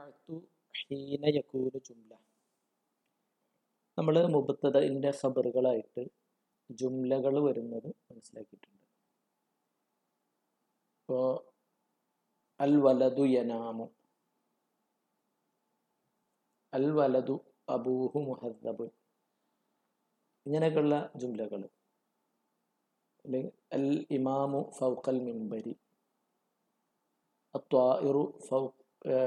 അന്നഅത്തു ഹീന യകൂനു ജുംല. നമ്മൾ മുബത്തതിന്റെ ഖബറുകളായിട്ട് ജുംലകൾ വരുന്നത് മനസ്സിലാക്കിയിട്ടുണ്ട്. ഇപ്പോൾ അൽ വലതു യനാമു. അൽ വലതു അബൂഹു മുഹദ്ദബുൻ ഇങ്ങനെയൊക്കെയുള്ള ജുംലകൾ അല്ലെങ്കിൽ അൽ ഇമാമു ഫൗഖൽ മിംബരി അത്വാഇറു ഫൗ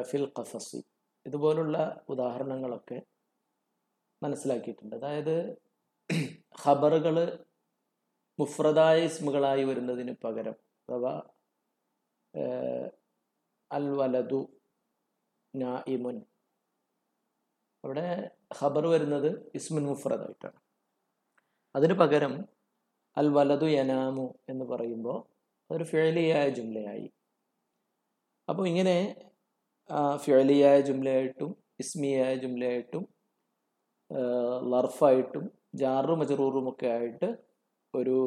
ഫിൽ കസസി ഇതുപോലുള്ള ഉദാഹരണങ്ങളൊക്കെ മനസ്സിലാക്കിയിട്ടുണ്ട്. അതായത് ഖബറുകൾ മുഫ്രദായ ഇസ്മുകളായി വരുന്നതിന് പകരം അഥവാ അൽ വലതു നായിമുൻ. അവിടെ ഖബർ വരുന്നത് ഇസ്മുൻ മുഫ്രദായിട്ടാണ്. അതിന് പകരം അൽ വലതു യനാമു എന്ന് പറയുമ്പോൾ അതൊരു ഫേലിയായ ജുംലയായി. അപ്പോൾ ഇങ്ങനെ ഫിഴലിയായ ജുംലയായിട്ടും ഇസ്മിയായ ജുംലയായിട്ടും ലർഫായിട്ടും ജാറും മജറൂറും ഒക്കെ ആയിട്ട് ഒരു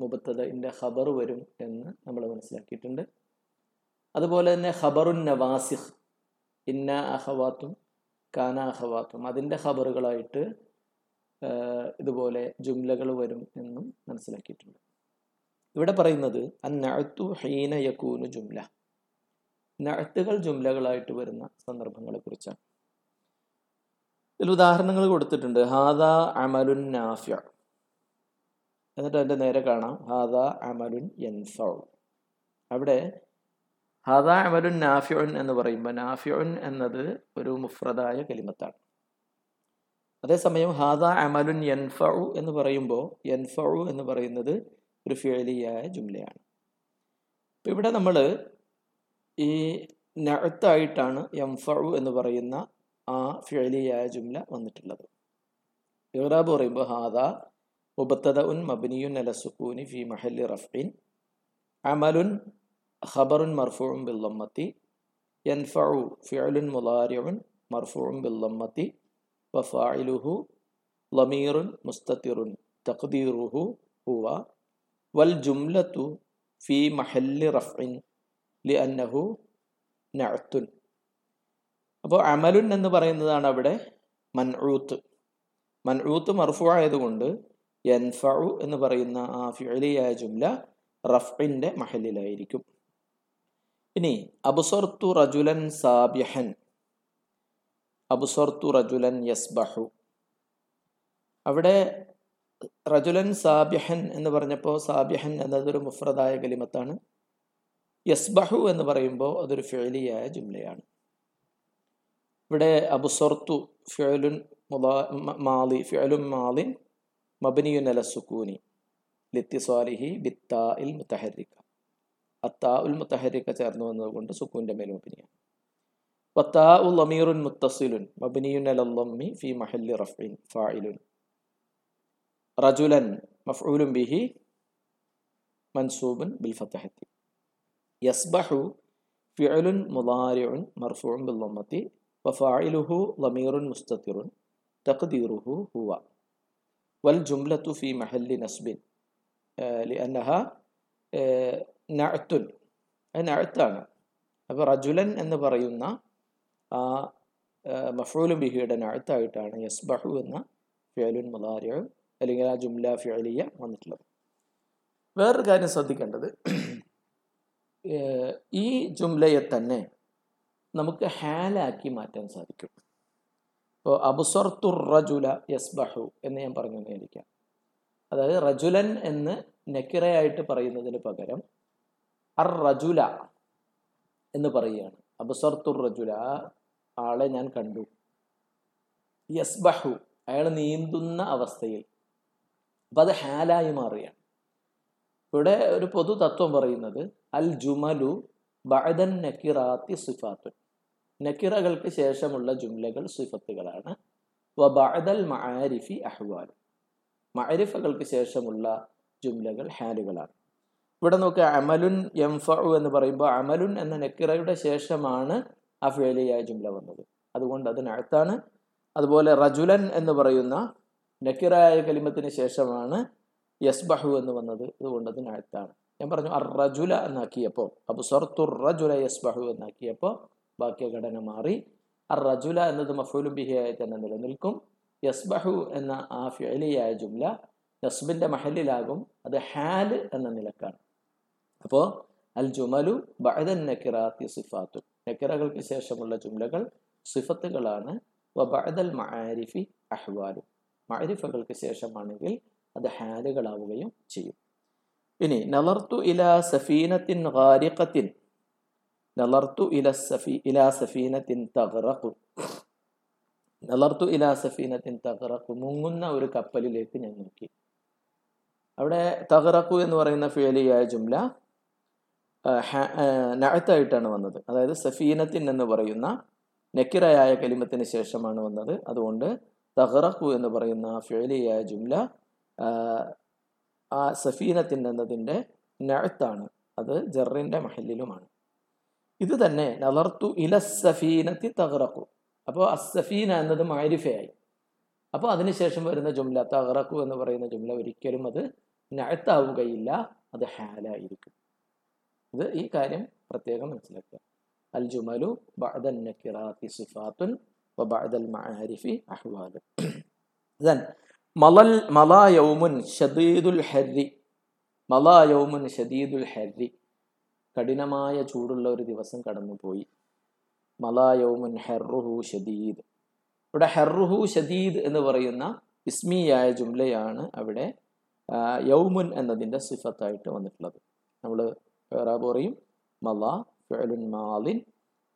മുബത്തതിന്റെ ഖബർ വരും എന്ന് നമ്മൾ മനസ്സിലാക്കിയിട്ടുണ്ട്. അതുപോലെ തന്നെ ഖബറുൻ നവാസിഖ് ഇന്ന അഹവാത്തും കാന അഹവാത്തും അതിന്റെ ഖബറുകളായിട്ട് ഇതുപോലെ ജുംലകൾ വരും എന്നും മനസ്സിലാക്കിയിട്ടുണ്ട്. ഇവിടെ പറയുന്നത് അന്നഅത്തു ഹീന യക്കൂനു ജുംല. നഅത്തുകൾ ജുംലകളായിട്ട് വരുന്ന സന്ദർഭങ്ങളെ കുറിച്ചാണ് ഇതിൽ ഉദാഹരണങ്ങൾ കൊടുത്തിട്ടുണ്ട്. ഹാദ അമലുൻ നാഫ്യ എന്നിട്ട് അതിന്റെ നേരെ കാണാം. ഹാദ അമലുൻ യൻഫൗ അവിടെ ഹാദ അമലുൻ നാഫ്യുൻ എന്ന് പറയുമ്പോൾ നാഫ്യുൻ എന്നത് ഒരു മുഫ്രദായ കലിമത്താണ്. അതേസമയം ഹാദ അമലുൻ യൻഫൗ എന്ന് പറയുമ്പോൾ യൻഫൗ എന്ന് പറയുന്നത് ഒരു ഫിയലിയായ ജുംലയാണ്. ഇപ്പം ഇവിടെ നമ്മൾ ഈ നഅത്തായിട്ടാണ് ഫു എന്ന് പറയുന്ന ആ ഫിഴലിയായ ജുംല വന്നിട്ടുള്ളത്. ഇറാബ് പറയുമ്പോൾ ഹാദ മുബത്തദ ഉൻ മബ്നിയുൻ അല സുക്കൂനി ഫി മഹല്ലി റഫ്ഇൻ അമലുൻ ഖബറുൻ മർഫൂഉൻ ബില്ലമ്മത്തി യൻഫഉ ഫിഅലുൻ മുലാരിഉൻ മർഫൂഉൻ ബില്ലമ്മത്തി വഫായിലുഹു ലമീറുൻ മുസ്തതിറുൻ തഖ്ദീറുഹു ഹുവ വൽ ജുംലത്തു ഫി മഹല്ലി റഫ്ഇൻ ലിഅന്നഹു നഅത്തുൻ. അപ്പോൾ അമലുൻ എന്ന് പറയുന്നതാണ് അവിടെ മൻഊത്ത്. മൻഊത്ത് മർഫു ആയതുകൊണ്ട് യൻഫഉ എന്ന് പറയുന്ന ആ ഫിഅലിയായ ജുംല റഫ്ഇന്റെ മഹലിലായിരിക്കും. ഇനി അബുസർത്തു റജുലൻ സാബിഹൻ അബുസർത്തു റജുലൻ യസ്ബഹു. അവിടെ റജുലൻ സാബിഹൻ എന്ന് പറഞ്ഞപ്പോൾ സാബിഹൻ എന്നതൊരു മുഫ്രദായ കലിമത്താണ്. യസ്ബഹു എന്ന് പറയുമ്പോൾ അതൊരു ഫിഅലിയായ ജുംലയാണ്. ഇവിടെ അബുസർത്തു ഫിഅലുൻ മാലി ഫിഅലുൻ മാലിൻ മബനിയുൻ അല സുക്കൂനി ലിത്തിസ്വാലിഹി ബിത്താ ഇൽ മുത്തഹരിക്ക അത്താ ഉൽ മുത്തഹരിക്ക ചേർന്ന് വന്നതുകൊണ്ട് സുക്കൂന്റെ മേൽ മബിനിയാണ്. വത്താ ഉൽ അമീറുൻ മുത്തസിലുൻ മബനിയുൻ അലല്ലമ്മി ഫി മഹല്ലി റഫീൻ ഫായിലുൻ റജുലൻ മഫ്ഊലുൻ ബിഹി മൻസൂബുൻ ബിൽ ഫത്തഹത്തി യസ്ബഹു ഫിഅലുൻ മുലാരിഉൻ മർഫൂൻ ബില്ലമ്മത്തി വഫാഇലുഹു ലമീറുൻ മുസ്തത്തിറുൻ തഖ്ദീറുഹു ഹുവ. വൽ ജുംലത്തു ഫി മഹല്ലി നസ്ബിൻ. ലിഅന്നഹ നഅത്തുൻ. നഅത്താണ്. അപ്പോൾ റജുലൻ എന്ന് പറയുന്ന ആ മഫൂലു ബിഹിയുടെ നഅത്തായിട്ടാണ് യസ്ബഹു എന്ന ഫിയലുൻ മുലാരിയ അല്ലെങ്കിൽ ആ ജുംല ഫിയലിയ വന്നിട്ടുള്ളത്. വേറൊരു കാര്യം ശ്രദ്ധിക്കേണ്ടത് ഈ ജുംലയെ തന്നെ നമുക്ക് ഹാലാക്കി മാറ്റാൻ സാധിക്കും. ഇപ്പോൾ അബുസർത്തുർ റജുല യസ്ബഹു എന്ന് ഞാൻ പറഞ്ഞു തന്നിരിക്കാം അതായത് റജുലൻ എന്ന് നെക്കിറയായിട്ട് പറയുന്നതിന് പകരം അർ റജുല എന്ന് പറയുകയാണ്. അബുസർത്തുർ റജുല ആളെ ഞാൻ കണ്ടു. യസ്ബഹു അയാൾ നീന്തുന്ന അവസ്ഥയിൽ. അപ്പം അത് ഹാലായി മാറുകയാണ്. ഇവിടെ ഒരു പൊതു തത്വം പറയുന്നത് അൽ ജുമലു ബഅദൻ നക്കിറാത്തി സിഫാത്തു നക്കിറകൾക്ക് ശേഷമുള്ള ജുംലകൾ സിഫത്തുകളാണ്. വ ബഅദൽ മആരിഫി അഹ്വാൽ മഅരിഫകൾക്ക് ശേഷമുള്ള ജുംലകൾ ഹാലുകളാണ്. ഇവിടെ നോക്കുക അമലുൻ എംഫു എന്ന് പറയുമ്പോൾ അമലുൻ എന്ന നക്കിറയുടെ ശേഷമാണ് അഫേലിയായ ജുംല വന്നത്. അതുകൊണ്ട് അതിനകത്താണ് അതുപോലെ റജുലൻ എന്ന് പറയുന്ന നക്കിറായ കലിമത്തിന് ശേഷമാണ് യസ്ബഹു എന്ന് വന്നത് അതുകൊണ്ട് അതിനടുത്താണ് ഞാൻ പറഞ്ഞു അർ റജുല എന്നാക്കിയപ്പോൾ അബുസർത്തുർ റജുല യസ്ബഹു എന്നാക്കിയപ്പോൾ വാക്യഘടന ഘടന മാറി. അർ റജുല എന്നത് മഫൂലും ബിഹിയായി തന്നെ നിലനിൽക്കും. യസ്ബഹു എന്ന ആ ഫിഅലിയായ ജുംല നസ്ബിന്റെ മഹലിലാകും. അത് ഹാൽ എന്ന നിലക്കാണ്. അപ്പോൾ അൽ ജുമലു ബഅദൻ നക്കിറാത്തി സിഫാത്തു നക്കിറകൾക്ക് ശേഷമുള്ള ജുംലകൾ സിഫത്തുകളാണ്. വ മആരിഫി അഹ്വാലു. മഅരിഫകൾക്ക് ശേഷമാണെങ്കിൽ അത് ഹാലുകളാവുകയും ചെയ്യും. ഇനി നലർത്തു ഇല സഫീനത്തിൻ ഗാരിഖത്തിൻ നലർത്തു ഇല സഫി ഇല സഫീനത്തിൻ തകറക്കു നലർത്തു ഇല സഫീനത്തിൻ തകറക്കു മുങ്ങുന്ന ഒരു കപ്പലിലേക്ക് ഞാൻ നോക്കി. അവിടെ തകറക്കു എന്ന് പറയുന്ന ഫേലിയായ ജുംല നഴത്തായിട്ടാണ് വന്നത്. അതായത് സഫീനത്തിൻ എന്ന് പറയുന്ന നക്കിറയായ കലിമത്തിന് ശേഷമാണ് വന്നത്. അതുകൊണ്ട് തഹറഖു എന്ന് പറയുന്ന ഫേലിയായ ജുംല ആ സഫീനത്തിൻ എന്നതിന്റെ നഴുത്താണ്. അത് ജറിന്റെ മഹലിലുമാണ്. ഇത് തന്നെ നലർത്തു ഇല സഫീനത്തി തകറക്കു അപ്പോൾ അസഫീന എന്നത് മാരിഫയായി അപ്പോൾ അതിനുശേഷം വരുന്ന ജുംല തകറക്കു എന്ന് പറയുന്ന ജുംല ഒരിക്കലും അത് നഴുത്താവുകയില്ല അത് ഹാലായിരിക്കും. ഇത് ഈ കാര്യം പ്രത്യേകം മനസ്സിലാക്കുക. അൽ ജുമലു ബഅദൻ നക്കിറാത്തി സിഫാത്തുൻ വബഅദൽ മആരിഫി അഹ്വാലു. ദെൻ മലൽ ഷദീദുൽ ഷദീദുൽ കഠിനമായ ചൂടുള്ള ഒരു ദിവസം കടന്നുപോയി. മലായൗമുൻ ഹെർറുഹു ഷദീദ് ഇവിടെ ഹെർറുഹു ഷദീദ് എന്ന് പറയുന്ന ഇസ്മിയായ ജുംലയാണ് അവിടെ യൗമുൻ എന്നതിന്റെ സിഫത്തായിട്ട് വന്നിട്ടുള്ളത്. നമ്മൾ വേറെ പറയും മല ഫിഅലുൻ മാലിൻ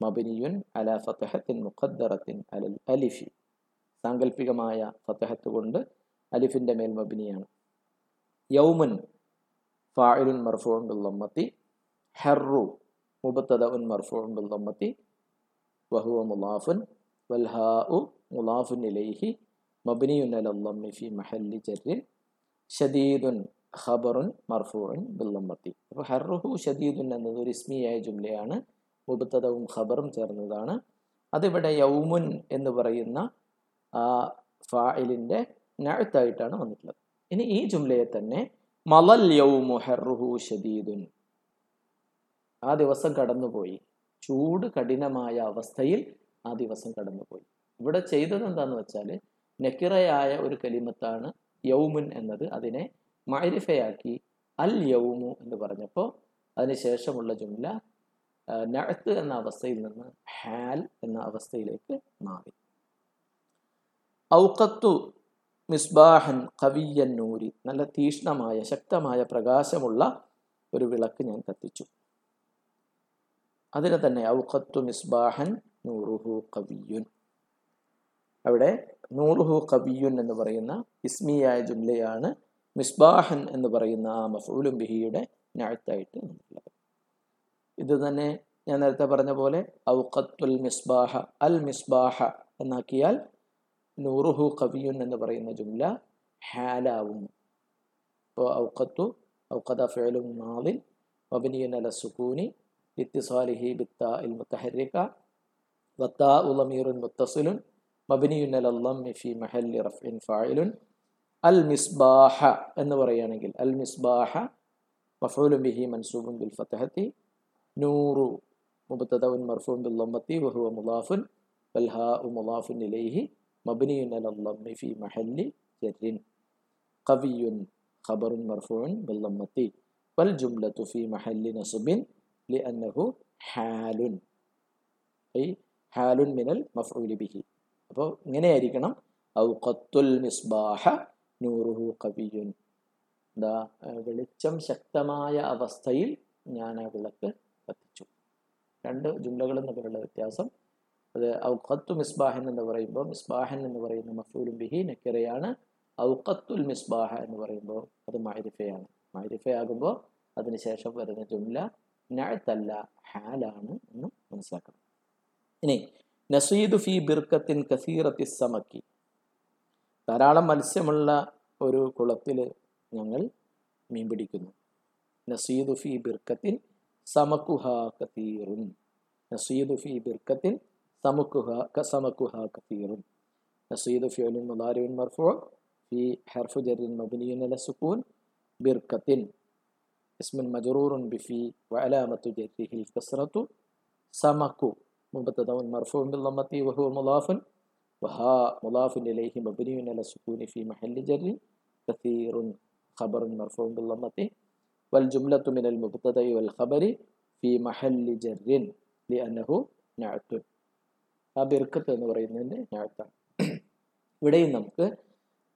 മബിനിയുൻ അല ഫത്തഹത്തിൻ മുഖദ്ദറത്തിൻ അലൽ അലിഫി. സാങ്കല്പികമായ ഫത്തഹത്ത് കൊണ്ട് അലിഫിന്റെ മേൽ മബിനിയാണ്. യൗമുൻ ഫായിലുൻ ബില്ലമ്മത്തി ഹെറു മുബത്തദ ഉൻ ബില്ലമ്മത്തി വഹുവ മുലാഫുൻ വൽഹാഉ മുലാഫുൻ ഇലൈഹി മബിനിയുൻ അലല്ലമ്മി ഫി മഹല്ലി ജറിൻ ഷദീദുൻ ഖബറുൻ മർഫൂൻ ബില്ലമ്മത്തി അപ്പോൾ ഹെറുഹു ഷദീദുൻ എന്നത് ഒരു ഇസ്മിയായ ജുംലയാണ് മുബത്തതവും ഖബറും ചേർന്നതാണ്. അതിവിടെ യൗമുൻ എന്ന് പറയുന്ന ഫായിലിന്റെ നഴുത്തായിട്ടാണ് വന്നിട്ടുള്ളത്. ഇനി ഈ ജുംലയെ തന്നെ മലൽ ഷദീദുൻ ആ ദിവസം കടന്നുപോയി. ചൂട് കഠിനമായ അവസ്ഥയിൽ ആ ദിവസം കടന്നുപോയി. ഇവിടെ ചെയ്തത് എന്താന്ന് വെച്ചാൽ നക്കിറയായ ഒരു കലിമത്താണ് യൗമുൻ എന്നത്. അതിനെ മൈരിഫയാക്കി അൽ യൗമു എന്ന് പറഞ്ഞപ്പോൾ അതിനുശേഷമുള്ള ജുംല നഴത്ത് എന്ന അവസ്ഥയിൽ നിന്ന് ഹാൽ എന്ന അവസ്ഥയിലേക്ക് മാറി. ഔക്കത്തു മിസ്ബാഹൻ കവിയൻ നൂരി. നല്ല തീഷ്ണമായ ശക്തമായ പ്രകാശമുള്ള ഒരു വിളക്ക് ഞാൻ കത്തിച്ചു. അതിനെ തന്നെ ഔഖത്തു മിസ്ബാഹൻ നൂറുഹു കവിയുൻ. അവിടെ നൂറുഹു കവിയുൻ എന്ന് പറയുന്ന ഇസ്മിയായ ജുംലയാണ് മിസ്ബാഹൻ എന്ന് പറയുന്ന ആ മഫൂലും ബിഹിയുടെ ഞാഴ്ത്തായിട്ട് നമുക്കുള്ളത് ഇത് തന്നെ ഞാൻ നേരത്തെ പറഞ്ഞ പോലെ ഔഖത്തുൽ മിസ്ബാഹ അൽ മിസ്ബാഹ എന്നാക്കിയാൽ നൂറുഹു കവിയുൻ എന്ന് പറയുന്ന ജുംല ഹാലാവും ഇപ്പോൾ ഔഖത്തു ഔഖദ ഫേലും മാവിൻ മബനിയൻ അല സുക്കൂനി ഇത്തിസാലിഹി ബിത്ത ഇൽ മുത്തഹരിക വത്താ ഉലമീറുൻ മുത്തസിലുൻ മബനിയുൻ അൽ അല്ലമ്മി ഫി മഹല്ലി റഫ്ഇൻ ഫായിലുൻ അൽ മിസ്ബാഹ എന്ന് പറയുകയാണെങ്കിൽ അൽ മിസ്ബാഹ മഫൂലും ബിഹി മൻസൂബും ബിൽ ഫത്തഹത്തി നൂറു മുബത്തദഉൻ മർഫൂൻ ബിൽ ലമ്മത്തി വഹുവ മുലാഫുൻ വൽഹാഉ മുലാഫുൻ ഇലൈഹി മബ്നിയുൻ على الضم في محل جر. قوي خبر مرفوع باللمة والجملة في محل نصب لأنه حال. أي حال من المفعول به. അപ്പോൾ ഇങ്ങനെയായിരിക്കണം ഔഖത്തുൽ മിസ്ബാഹ നൂറുഹു കവിയുൻ എന്താ വെളിച്ചം ശക്തമായ അവസ്ഥയിൽ ഞാൻ ആ വിളക്ക് കത്തിച്ചു. രണ്ട് ജുംലകളും തമ്മിലുള്ള വ്യത്യാസം അത് ഔഖത്തു മിസ്ബാഹൻ എന്ന് പറയുമ്പോൾ മിസ്ബാഹൻ എന്ന് പറയുന്ന മഫൂലും ബിഹി നക്കിറയാണ്. ഔഖത്തുൽ മിസ്ബാഹ എന്ന് പറയുമ്പോൾ അത് മാരിഫയാണ്. മാരിഫയാകുമ്പോൾ അതിനുശേഷം വരുന്ന ജുംല നഴത്തല്ല ഹാലാണ് എന്ന് മനസ്സിലാക്കണം. ഇനി നസീദു ഫി ബിർക്കത്തിൻ കസീറത്തി സമക്കി. ധാരാളം മത്സ്യമുള്ള ഒരു കുളത്തിൽ ഞങ്ങൾ മീൻ പിടിക്കുന്നു. നസീദു ഫി ബിർക്കത്തിൻ സമക്കുഹ കത്തീറുൻ നസീദു ഫി ബിർക്കത്തിൻ سمكها كسمكها كثير. تصيد فعل مضارع مرفوع في حرف جر مبني على السكون بركة. اسم مجرور بفي وعلامة جره الكسرة. سمك مبتدأ مرفوع باللمة وهو مضاف وها مضاف إليه مبني على السكون في محل جر كثير. خبر مرفوع باللمة والجملة من المبتدأ والخبر في محل جر لأنه نعت. ആ ബിർക്കത്ത് എന്ന് പറയുന്നതിന്റെ ഞാഴ്ത്താണ് ഇവിടെയും നമുക്ക്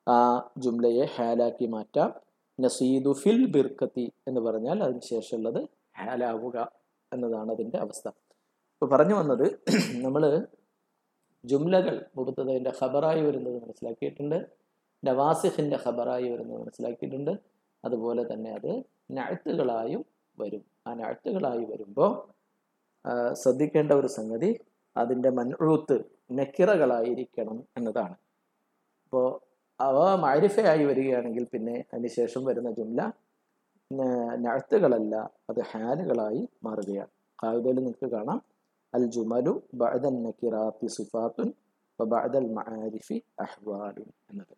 ആ ജുംലയെ ഹാലാക്കി മാറ്റാം. നസീദു ഫിൽ ബിർക്കത്തി എന്ന് പറഞ്ഞാൽ അതിന് ശേഷമുള്ളത് ഹാലാവുക എന്നതാണ് അതിന്റെ അവസ്ഥ. ഇപ്പോൾ പറഞ്ഞു വന്നത് നമ്മൾ ജുംലകൾ മുബത്തതിന്റെ ഖബറായി വരുന്നത് മനസ്സിലാക്കിയിട്ടുണ്ട്. നവാസിഫിന്റെ ഖബറായി വരുന്നത് മനസ്സിലാക്കിയിട്ടുണ്ട്. അതുപോലെ തന്നെ അത് ഞാഴ്ത്തുകളായും വരും. ആ ഞാഴ്ത്തുകളായി വരുമ്പോൾ ശ്രദ്ധിക്കേണ്ട ഒരു സംഗതി അതിന്റെ മൻറൂത്ത് നെക്കിറകളായിരിക്കണം എന്നതാണ്. അപ്പോൾ അവ മാരിഫയായി വരികയാണെങ്കിൽ പിന്നെ അതിനുശേഷം വരുന്ന ജുംല നഴത്തുകളല്ല അത് ഹാലുകളായി മാറുകയാണ്. കായികയിൽ നിങ്ങൾക്ക് കാണാം. അൽ ജുമലു ബഅദൽ നക്കിറാത്തി സുഫാത്തുൻ ബഅദൽ മആരിഫി അഹ്വാലുൻ എന്നത്.